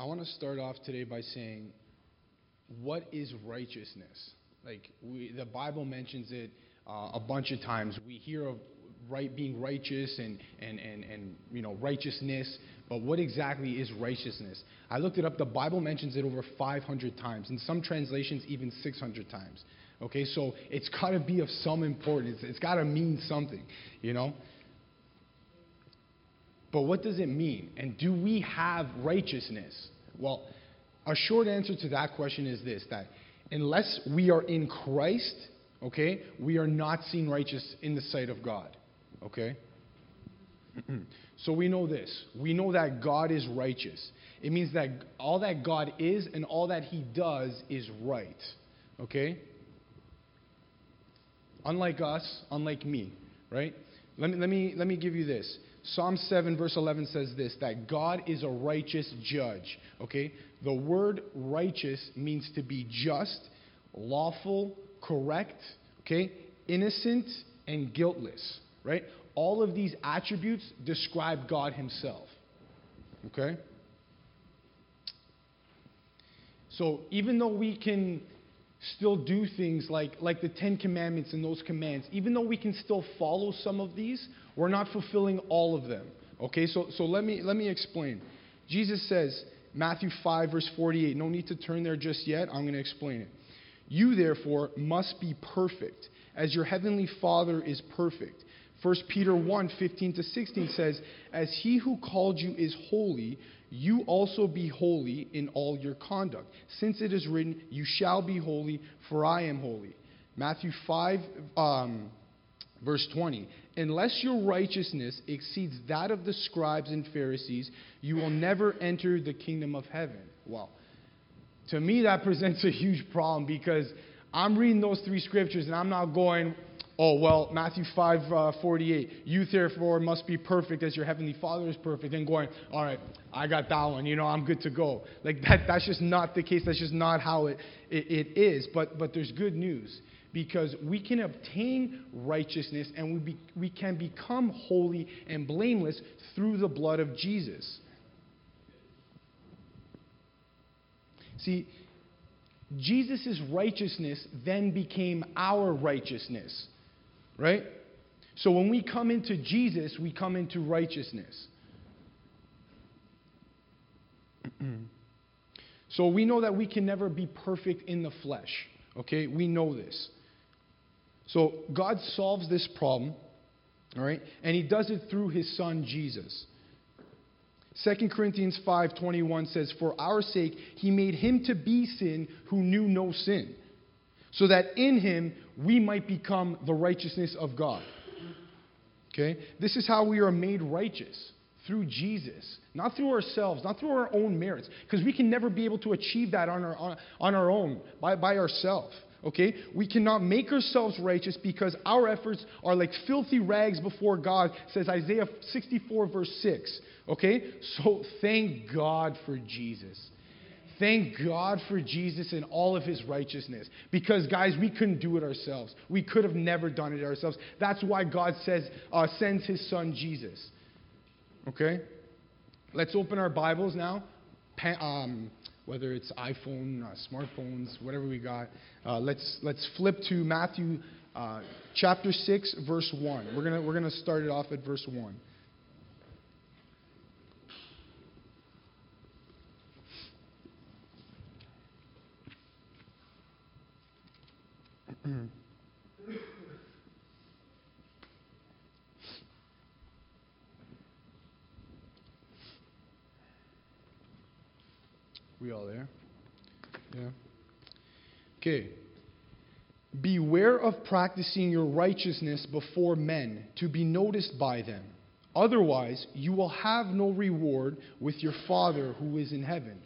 I want to start off today by saying, what is righteousness? Like, we, the Bible mentions it uh, a bunch of times. We hear of right being righteous and, and, and, and you know righteousness but what exactly is righteousness? I looked it up. The bible mentions it over 500 times in some translations even 600 times. Okay so it's got to be of some importance. It's got to mean something you know but what does it mean? And do we have righteousness? Well, a short answer to that question is this that unless we are in Christ, okay, we are not seen righteous in the sight of God. Okay? so we know this. We know that God is righteous. It means that all that God is and all that he does is right. Okay? Unlike us, unlike me, right? Let me, let me, let me give you this. Psalm 7, verse 11 says this that God is a righteous judge. Okay? The word righteous means to be just, lawful, correct, okay? Innocent, and guiltless. Right? All of these attributes describe God Himself. Okay? So even though we can still do things like, like the Ten Commandments and those commands, even though we can still follow some of these, we're not fulfilling all of them. Okay, so, so let, me, let me explain. Jesus says, Matthew 5, verse 48, no need to turn there just yet. I'm going to explain it. You, therefore, must be perfect, as your heavenly Father is perfect. 1 Peter 1 15 to 16 says, As he who called you is holy, you also be holy in all your conduct. Since it is written, You shall be holy, for I am holy. Matthew 5, um, verse 20. Unless your righteousness exceeds that of the scribes and Pharisees, you will never enter the kingdom of heaven. Well, to me, that presents a huge problem because I'm reading those three scriptures and I'm not going, Oh, well, Matthew 5 uh, 48, you therefore must be perfect as your heavenly Father is perfect, and going, all right, I got that one, you know, I'm good to go. Like, that, that's just not the case. That's just not how it, it, it is. But, but there's good news because we can obtain righteousness and we, be, we can become holy and blameless through the blood of Jesus. See, Jesus' righteousness then became our righteousness. Right? So when we come into Jesus, we come into righteousness. so we know that we can never be perfect in the flesh. Okay? We know this. So God solves this problem, all right? And he does it through his son Jesus. 2 Corinthians 5:21 says, "For our sake he made him to be sin who knew no sin, so that in him we might become the righteousness of God. Okay? This is how we are made righteous through Jesus, not through ourselves, not through our own merits, because we can never be able to achieve that on our, on, our own, by, by ourselves. Okay? We cannot make ourselves righteous because our efforts are like filthy rags before God, says Isaiah 64, verse 6. Okay? So thank God for Jesus. Thank God for Jesus and all of his righteousness. Because, guys, we couldn't do it ourselves. We could have never done it ourselves. That's why God says, uh, sends his son Jesus. Okay? Let's open our Bibles now. Um, whether it's iPhone, uh, smartphones, whatever we got. Uh, let's, let's flip to Matthew uh, chapter 6, verse 1. We're going we're going to start it off at verse 1. Hmm. we all there? Yeah. Okay. Beware of practicing your righteousness before men to be noticed by them. Otherwise, you will have no reward with your Father who is in heaven.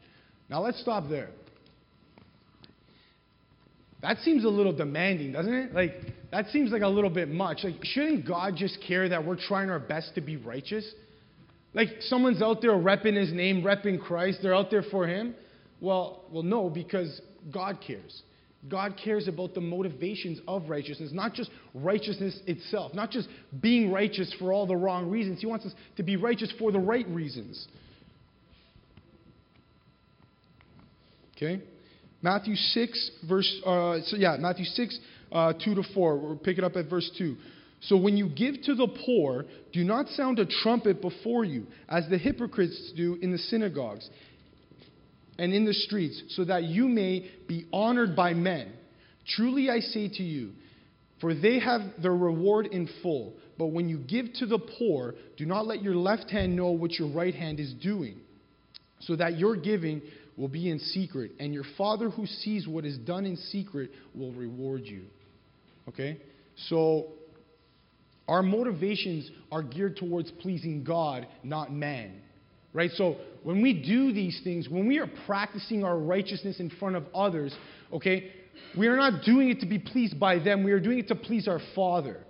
Now let's stop there. That seems a little demanding, doesn't it? Like, that seems like a little bit much. Like, shouldn't God just care that we're trying our best to be righteous? Like, someone's out there repping his name, repping Christ, they're out there for him. Well, well, no, because God cares. God cares about the motivations of righteousness, not just righteousness itself, not just being righteous for all the wrong reasons. He wants us to be righteous for the right reasons. Okay? Matthew 6, verse, uh, so yeah, Matthew 6, uh, 2 to 4. We'll pick it up at verse 2. So when you give to the poor, do not sound a trumpet before you, as the hypocrites do in the synagogues and in the streets, so that you may be honored by men. Truly I say to you, for they have their reward in full. But when you give to the poor, do not let your left hand know what your right hand is doing, so that your giving will be in secret, and your Father who sees what is done in secret will reward you. Okay? So, our motivations are geared towards pleasing God, not man. Right? So, when we do these things, when we are practicing our righteousness in front of others, okay, we are not doing it to be pleased by them, we are doing it to please our Father.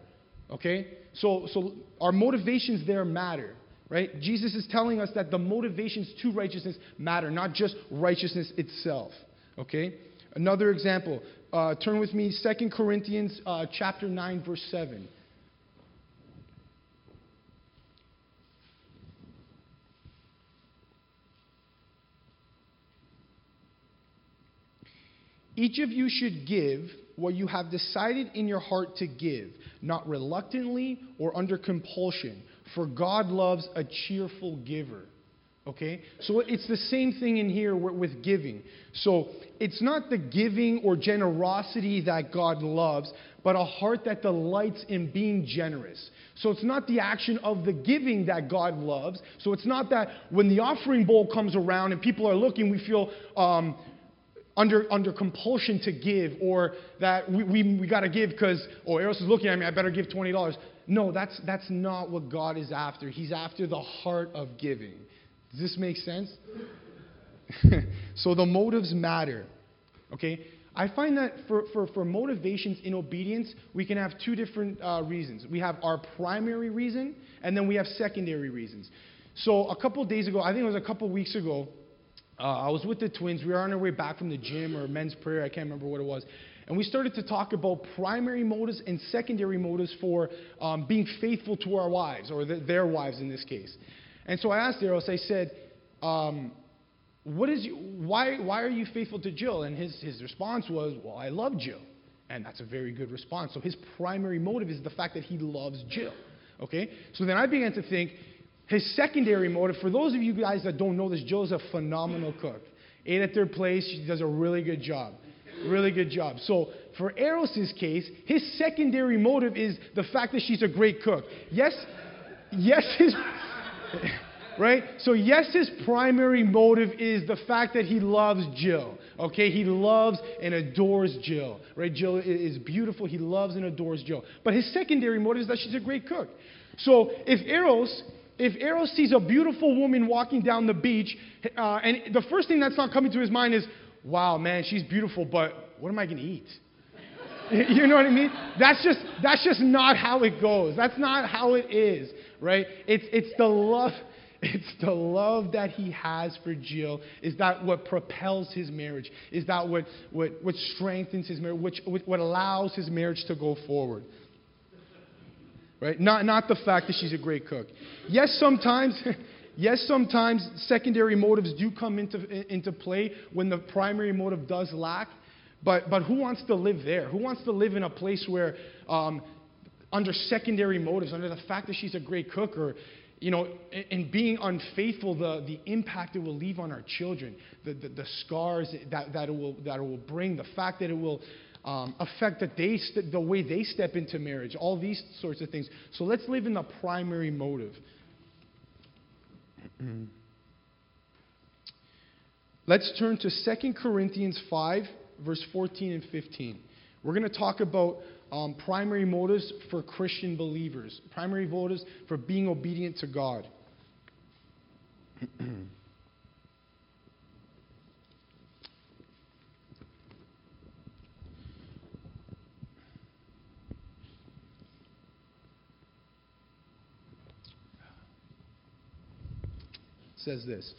Okay? So, so our motivations there matter right? Jesus is telling us that the motivations to righteousness matter, not just righteousness itself. Okay? Another example. Uh, turn with me, 2 Corinthians uh, chapter 9, verse 7. Each of you should give what you have decided in your heart to give, not reluctantly or under compulsion for God loves a cheerful giver. Okay? So it's the same thing in here with giving. So it's not the giving or generosity that God loves, but a heart that delights in being generous. So it's not the action of the giving that God loves. So it's not that when the offering bowl comes around and people are looking, we feel um, under, under compulsion to give or that we, we, we got to give because, oh, Eros is looking at me, I better give $20. No, that's, that's not what God is after. He's after the heart of giving. Does this make sense? so the motives matter. Okay? I find that for, for, for motivations in obedience, we can have two different uh, reasons. We have our primary reason, and then we have secondary reasons. So a couple days ago, I think it was a couple weeks ago, uh, I was with the twins. We were on our way back from the gym or men's prayer. I can't remember what it was. And we started to talk about primary motives and secondary motives for um, being faithful to our wives, or the, their wives in this case. And so I asked Eros, I said, um, what is you, why, why are you faithful to Jill? And his, his response was, Well, I love Jill. And that's a very good response. So his primary motive is the fact that he loves Jill. Okay? So then I began to think, his secondary motive, for those of you guys that don't know this, Jill is a phenomenal cook. Ate at their place, she does a really good job. Really good job. So, for Eros's case, his secondary motive is the fact that she's a great cook. Yes, yes, his. right? So, yes, his primary motive is the fact that he loves Jill. Okay? He loves and adores Jill. Right? Jill is beautiful. He loves and adores Jill. But his secondary motive is that she's a great cook. So, if Eros. If Eros sees a beautiful woman walking down the beach, uh, and the first thing that's not coming to his mind is, wow, man, she's beautiful, but what am I going to eat? you know what I mean? That's just, that's just not how it goes. That's not how it is, right? It's, it's the love. It's the love that he has for Jill. Is that what propels his marriage? Is that what, what, what strengthens his marriage? Which, what allows his marriage to go forward? Right? Not, not the fact that she's a great cook. Yes, sometimes Yes, sometimes secondary motives do come into, into play when the primary motive does lack. But, but who wants to live there? Who wants to live in a place where, um, under secondary motives, under the fact that she's a great cook, or, you know, in being unfaithful, the, the impact it will leave on our children, the, the, the scars that, that, it will, that it will bring, the fact that it will um, affect that they st- the way they step into marriage, all these sorts of things. So let's live in the primary motive. Mm. Let's turn to 2 Corinthians 5, verse 14 and 15. We're going to talk about um, primary motives for Christian believers, primary motives for being obedient to God. says this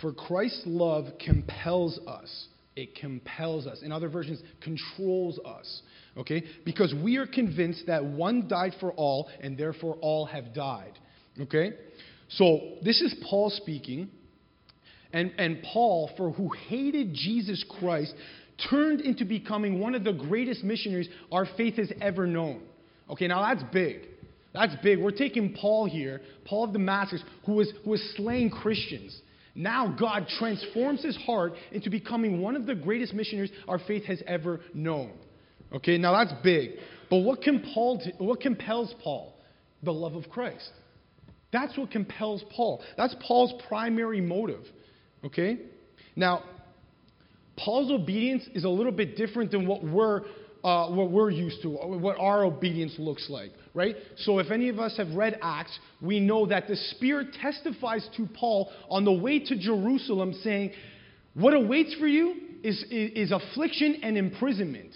For Christ's love compels us. It compels us. In other versions, controls us. Okay? Because we are convinced that one died for all, and therefore all have died. Okay? So this is Paul speaking. and, and Paul, for who hated Jesus Christ, turned into becoming one of the greatest missionaries our faith has ever known. Okay, now that's big. That's big. We're taking Paul here, Paul of Damascus, who was, who was slaying Christians. Now God transforms his heart into becoming one of the greatest missionaries our faith has ever known. Okay, now that's big. But what, compelled, what compels Paul? The love of Christ. That's what compels Paul. That's Paul's primary motive. Okay? Now, Paul's obedience is a little bit different than what we're, uh, what we're used to, what our obedience looks like, right? So, if any of us have read Acts, we know that the Spirit testifies to Paul on the way to Jerusalem, saying, What awaits for you is, is, is affliction and imprisonment.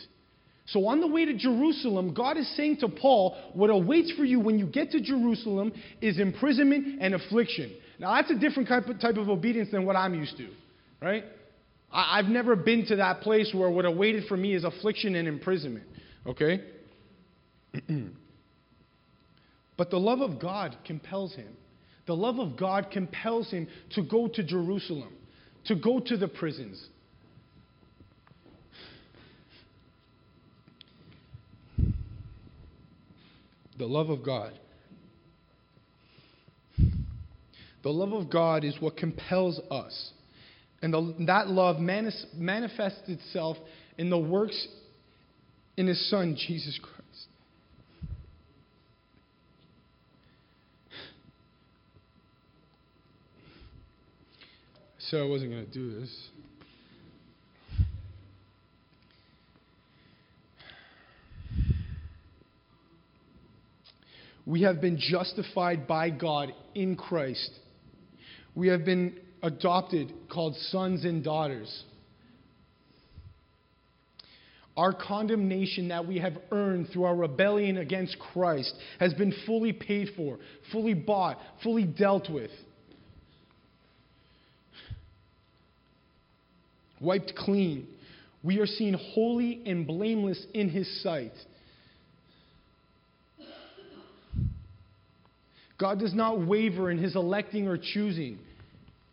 So, on the way to Jerusalem, God is saying to Paul, What awaits for you when you get to Jerusalem is imprisonment and affliction. Now, that's a different type of, type of obedience than what I'm used to, right? I, have never been to that place where what awaited for me is affliction and imprisonment, okay? but the love of God compels him. The love of God compels him to go to Jerusalem, to go to the prisons. The love of God. The love of God is what compels us. And the, that love manis, manifests itself in the works in His Son, Jesus Christ. So I wasn't going to do this. We have been justified by God in Christ. We have been adopted, called sons and daughters. Our condemnation that we have earned through our rebellion against Christ has been fully paid for, fully bought, fully dealt with. Wiped clean. We are seen holy and blameless in His sight. God does not waver in His electing or choosing.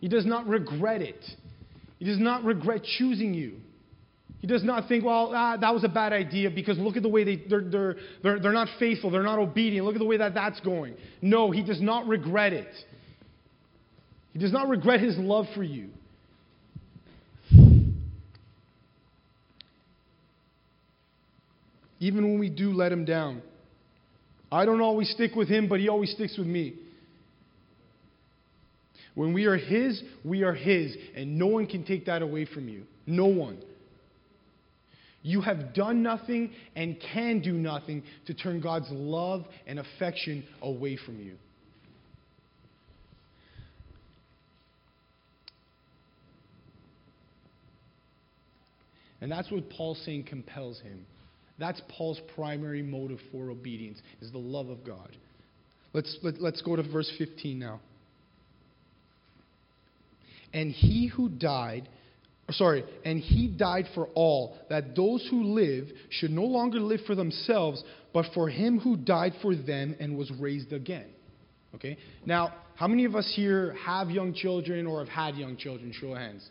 He does not regret it. He does not regret choosing you. He does not think, well, ah, that was a bad idea because look at the way they, they're, they're, they're, they're not faithful, they're not obedient. Look at the way that that's going. No, he does not regret it. He does not regret his love for you. Even when we do let him down. I don't always stick with him, but he always sticks with me. When we are His, we are His, and no one can take that away from you. No one. You have done nothing and can do nothing to turn God's love and affection away from you. And that's what Paul's saying compels him. That's Paul's primary motive for obedience, is the love of God. Let's, let, us let us go to verse 15 now. And he who died, sorry, and he died for all, that those who live should no longer live for themselves, but for him who died for them and was raised again. Okay? Now, how many of us here have young children or have had young children? Show of hands.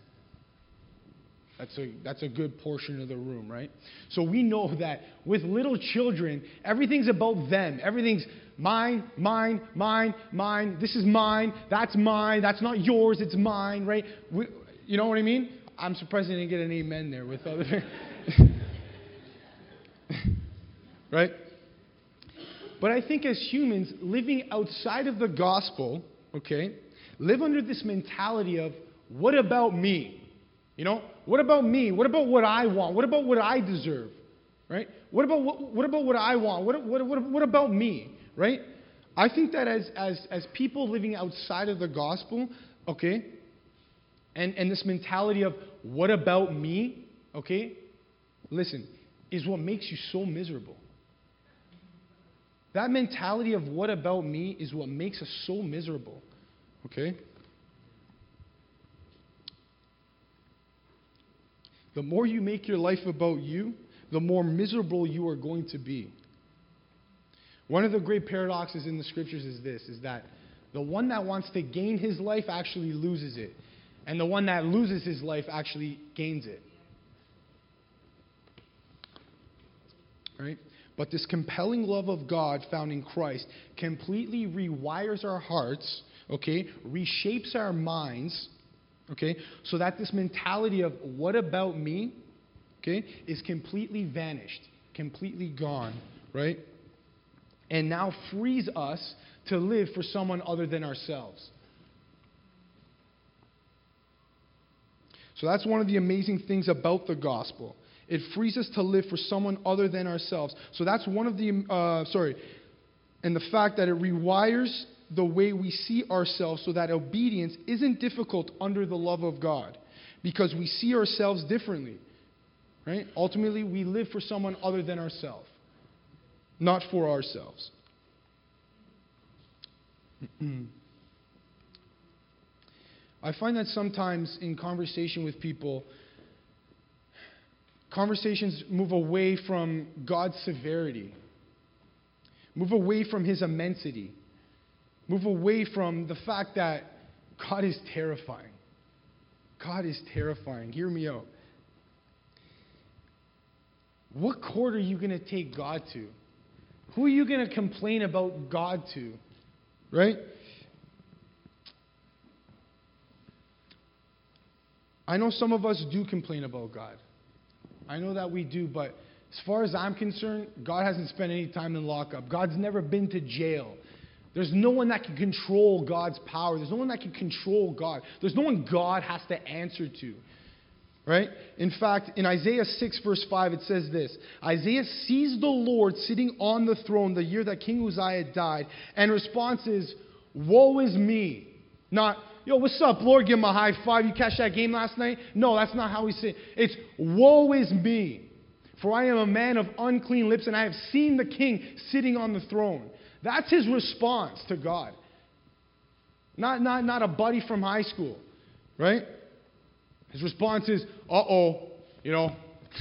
That's a, that's a good portion of the room, right? So we know that with little children, everything's about them. Everything's mine, mine, mine, mine. This is mine. That's mine. That's not yours. It's mine, right? We, you know what I mean? I'm surprised I didn't get an amen there with other. right? But I think as humans, living outside of the gospel, okay, live under this mentality of, what about me? You know, what about me? What about what I want? What about what I deserve? Right? What about what, what about what I want? What, what, what, what about me? Right? I think that as, as, as people living outside of the gospel, okay, and, and this mentality of what about me, okay, listen, is what makes you so miserable. That mentality of what about me is what makes us so miserable, okay? The more you make your life about you, the more miserable you are going to be. One of the great paradoxes in the scriptures is this is that the one that wants to gain his life actually loses it. And the one that loses his life actually gains it. Right? But this compelling love of God found in Christ completely rewires our hearts, okay? Reshapes our minds, okay? So that this mentality of what about me, okay, is completely vanished, completely gone, right? And now frees us to live for someone other than ourselves. So that's one of the amazing things about the gospel. It frees us to live for someone other than ourselves. So that's one of the, uh, sorry, and the fact that it rewires the way we see ourselves so that obedience isn't difficult under the love of God because we see ourselves differently. Right? Ultimately, we live for someone other than ourselves, not for ourselves. I find that sometimes in conversation with people, conversations move away from God's severity, move away from His immensity, move away from the fact that God is terrifying. God is terrifying. Hear me out. What court are you going to take God to? Who are you going to complain about God to? Right? I know some of us do complain about God. I know that we do, but as far as I'm concerned, God hasn't spent any time in lockup. God's never been to jail. There's no one that can control God's power. There's no one that can control God. There's no one God has to answer to. Right? In fact, in Isaiah 6, verse 5, it says this Isaiah sees the Lord sitting on the throne the year that King Uzziah died, and response is, Woe is me. Not, yo, what's up, Lord? Give him a high five. You catch that game last night? No, that's not how we say it. It's, woe is me. For I am a man of unclean lips, and I have seen the king sitting on the throne. That's his response to God. Not, not, not a buddy from high school, right? His response is, uh oh, you know,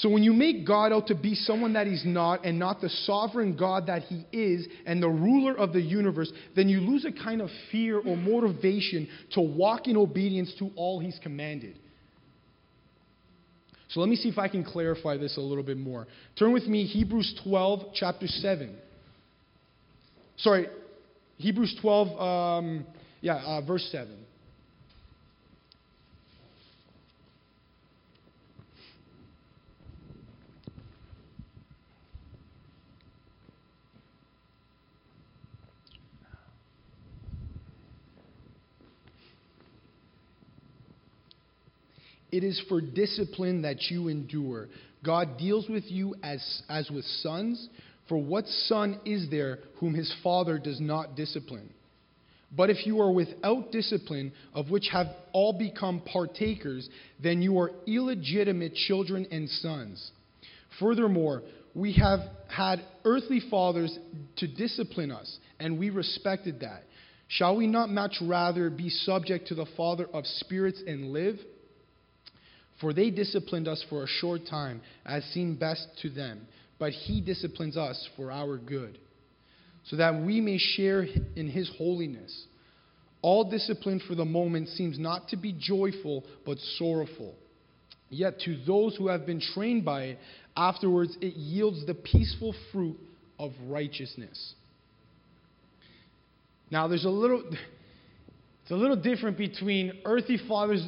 So when you make God out to be someone that he's not and not the sovereign God that he is and the ruler of the universe, then you lose a kind of fear or motivation to walk in obedience to all he's commanded. So let me see if I can clarify this a little bit more. Turn with me Hebrews 12 chapter 7. Sorry, Hebrews 12 um, yeah, uh, verse 7. It is for discipline that you endure. God deals with you as, as with sons. For what son is there whom his father does not discipline? But if you are without discipline, of which have all become partakers, then you are illegitimate children and sons. Furthermore, we have had earthly fathers to discipline us, and we respected that. Shall we not much rather be subject to the Father of spirits and live? For they disciplined us for a short time, as seemed best to them, but he disciplines us for our good, so that we may share in his holiness. All discipline for the moment seems not to be joyful, but sorrowful. Yet to those who have been trained by it, afterwards it yields the peaceful fruit of righteousness. Now, there's a little, it's a little different between earthly fathers.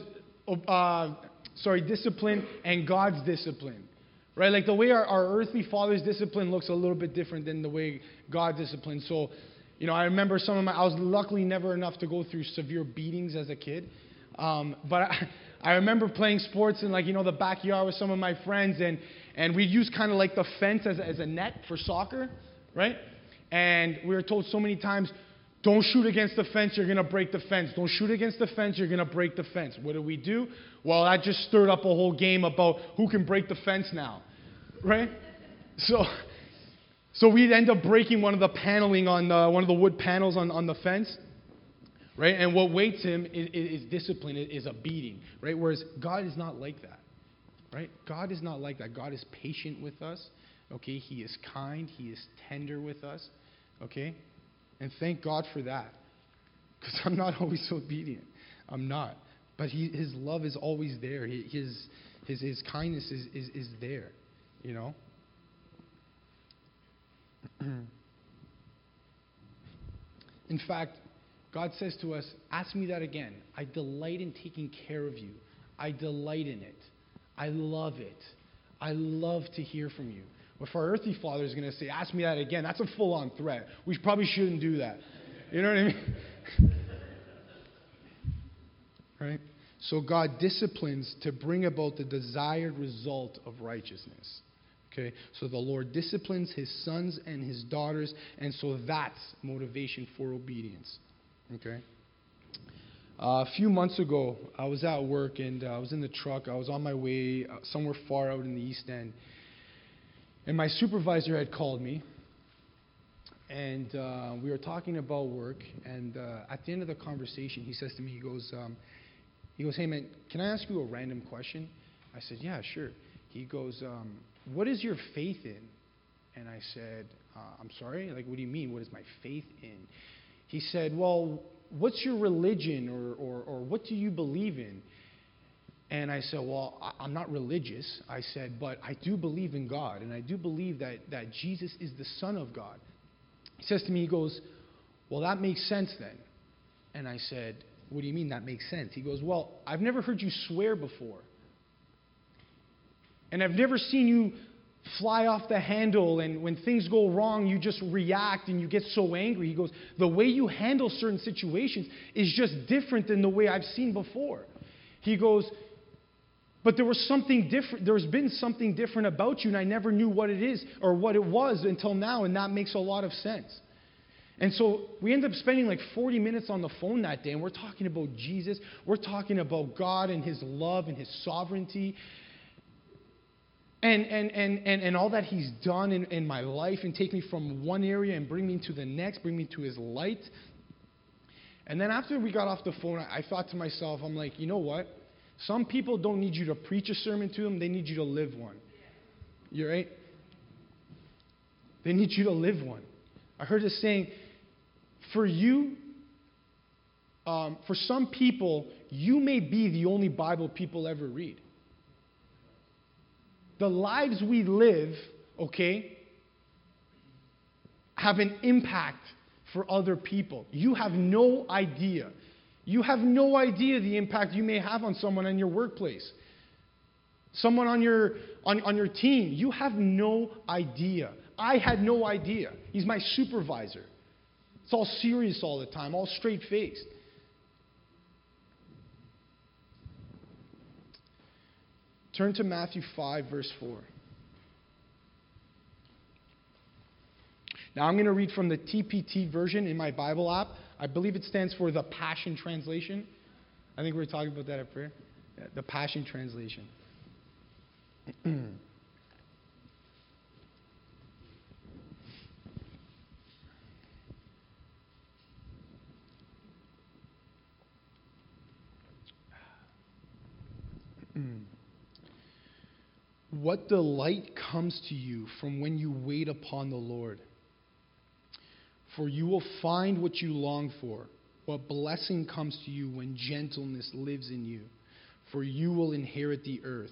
Uh, sorry, discipline and God's discipline. Right? Like the way our, our earthly father's discipline looks a little bit different than the way God disciplines. So, you know, I remember some of my, I was luckily never enough to go through severe beatings as a kid. Um, but I, I remember playing sports in like, you know, the backyard with some of my friends and, and we'd use kind of like the fence as, as a net for soccer, right? And we were told so many times, don't shoot against the fence, you're going to break the fence. Don't shoot against the fence, you're going to break the fence. What do we do? Well, that just stirred up a whole game about who can break the fence now, right? So, so we'd end up breaking one of the paneling on the, one of the wood panels on, on the fence, right? And what waits him is, is discipline, is a beating, right? Whereas God is not like that, right? God is not like that. God is patient with us, okay? He is kind, He is tender with us, okay? And thank God for that, because I'm not always obedient. I'm not. But he, his love is always there. He, his, his, his kindness is, is, is there, you know? In fact, God says to us, Ask me that again. I delight in taking care of you. I delight in it. I love it. I love to hear from you. If our earthly father is going to say, Ask me that again, that's a full on threat. We probably shouldn't do that. You know what I mean? right? So God disciplines to bring about the desired result of righteousness. Okay? So the Lord disciplines his sons and his daughters, and so that's motivation for obedience. Okay? Uh, a few months ago, I was at work and uh, I was in the truck. I was on my way uh, somewhere far out in the East End. And my supervisor had called me, and uh, we were talking about work. And uh, at the end of the conversation, he says to me, he goes, um, he goes, hey man, can I ask you a random question? I said, yeah, sure. He goes, um, what is your faith in? And I said, uh, I'm sorry, like, what do you mean? What is my faith in? He said, well, what's your religion or, or, or what do you believe in? And I said, Well, I'm not religious. I said, But I do believe in God, and I do believe that, that Jesus is the Son of God. He says to me, He goes, Well, that makes sense then. And I said, What do you mean that makes sense? He goes, Well, I've never heard you swear before. And I've never seen you fly off the handle and when things go wrong, you just react and you get so angry. He goes, The way you handle certain situations is just different than the way I've seen before. He goes, but there was something different. There's been something different about you, and I never knew what it is or what it was until now, and that makes a lot of sense. And so we end up spending like 40 minutes on the phone that day, and we're talking about Jesus. We're talking about God and His love and His sovereignty. And, and, and, and, and all that He's done in, in my life and take me from one area and bring me to the next, bring me to His light. And then after we got off the phone, I thought to myself, I'm like, you know what? Some people don't need you to preach a sermon to them, they need you to live one. You right? They need you to live one. I heard this saying, for you, um, for some people, you may be the only Bible people ever read. The lives we live, okay, have an impact for other people. You have no idea. You have no idea the impact you may have on someone in your workplace, someone on your, on, on your team. You have no idea. I had no idea. He's my supervisor. It's all serious all the time, all straight faced. Turn to Matthew 5, verse 4. Now I'm going to read from the TPT version in my Bible app. I believe it stands for the Passion Translation. I think we were talking about that at prayer. The Passion Translation. Hmm. what delight comes to you from when you wait upon the Lord? For you will find what you long for. What blessing comes to you when gentleness lives in you. For you will inherit the earth.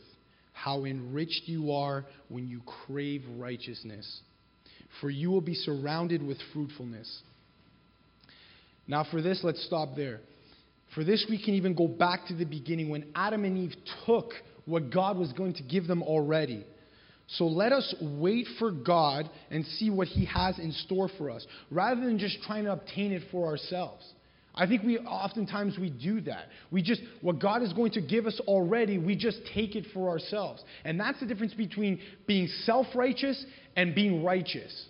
How enriched you are when you crave righteousness. For you will be surrounded with fruitfulness. Now, for this, let's stop there. For this, we can even go back to the beginning when Adam and Eve took what God was going to give them already. So let us wait for God and see what He has in store for us, rather than just trying to obtain it for ourselves. I think we oftentimes we do that. We just what God is going to give us already, we just take it for ourselves. And that's the difference between being self-righteous and being righteous.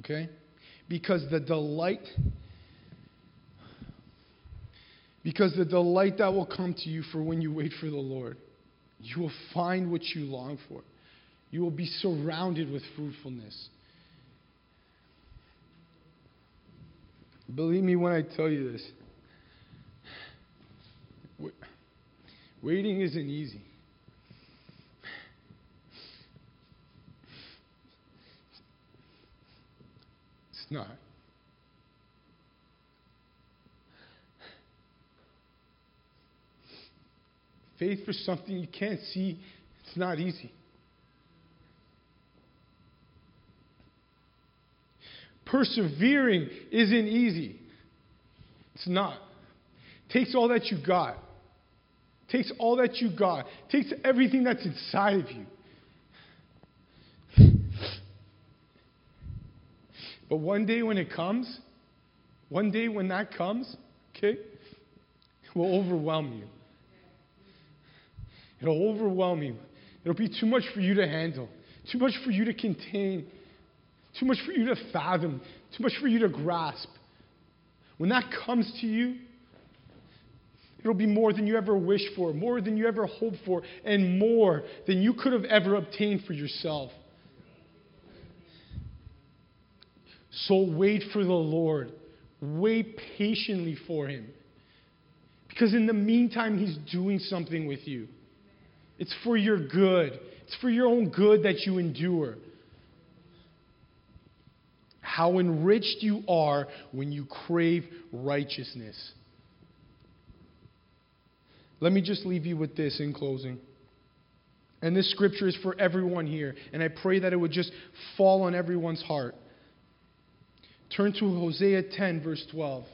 Okay? Because the delight because the delight that will come to you for when you wait for the Lord you will find what you long for. You will be surrounded with fruitfulness. Believe me when I tell you this. Waiting isn't easy. It's not. Faith for something you can't see, it's not easy. Persevering isn't easy. It's not. Takes all that you got. Takes all that you got. Takes everything that's inside of you. But one day when it comes, one day when that comes, okay, it will overwhelm you. It'll overwhelm you. It'll be too much for you to handle, too much for you to contain, too much for you to fathom, too much for you to grasp. When that comes to you, it'll be more than you ever wished for, more than you ever hoped for, and more than you could have ever obtained for yourself. So wait for the Lord. Wait patiently for Him. Because in the meantime, He's doing something with you. It's for your good, it's for your own good that you endure. How enriched you are when you crave righteousness. Let me just leave you with this in closing. And this scripture is for everyone here, and I pray that it would just fall on everyone's heart. Turn to Hosea 10, verse 12.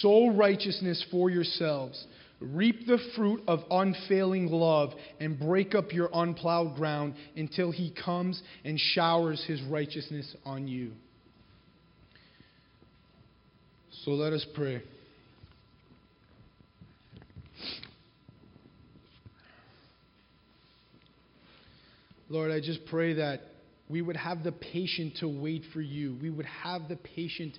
Sow righteousness for yourselves Reap the fruit of unfailing love and break up your unplowed ground until he comes and showers his righteousness on you. So let us pray. Lord, I just pray that we would have the patience to wait for you. We would have the patience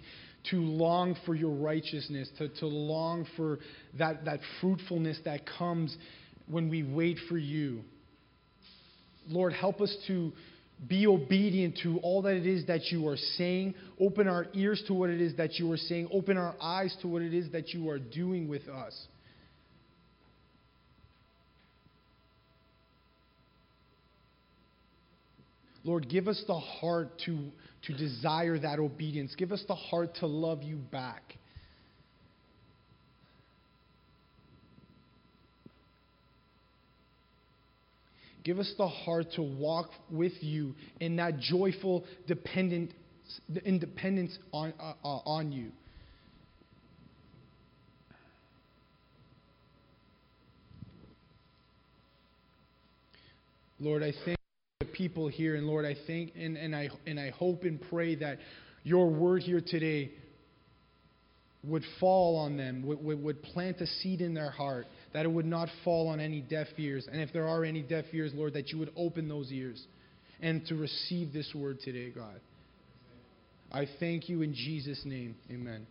to long for your righteousness, to, to long for that, that fruitfulness that comes when we wait for you. Lord, help us to be obedient to all that it is that you are saying. Open our ears to what it is that you are saying. Open our eyes to what it is that you are doing with us. Lord, give us the heart to, to desire that obedience. Give us the heart to love you back. Give us the heart to walk with you in that joyful dependent, independence on, uh, uh, on you. Lord, I thank people here. And Lord, I thank and, and, I, and I hope and pray that your word here today would fall on them, would, would, would plant a seed in their heart, that it would not fall on any deaf ears. And if there are any deaf ears, Lord, that you would open those ears and to receive this word today, God. I thank you in Jesus' name. Amen.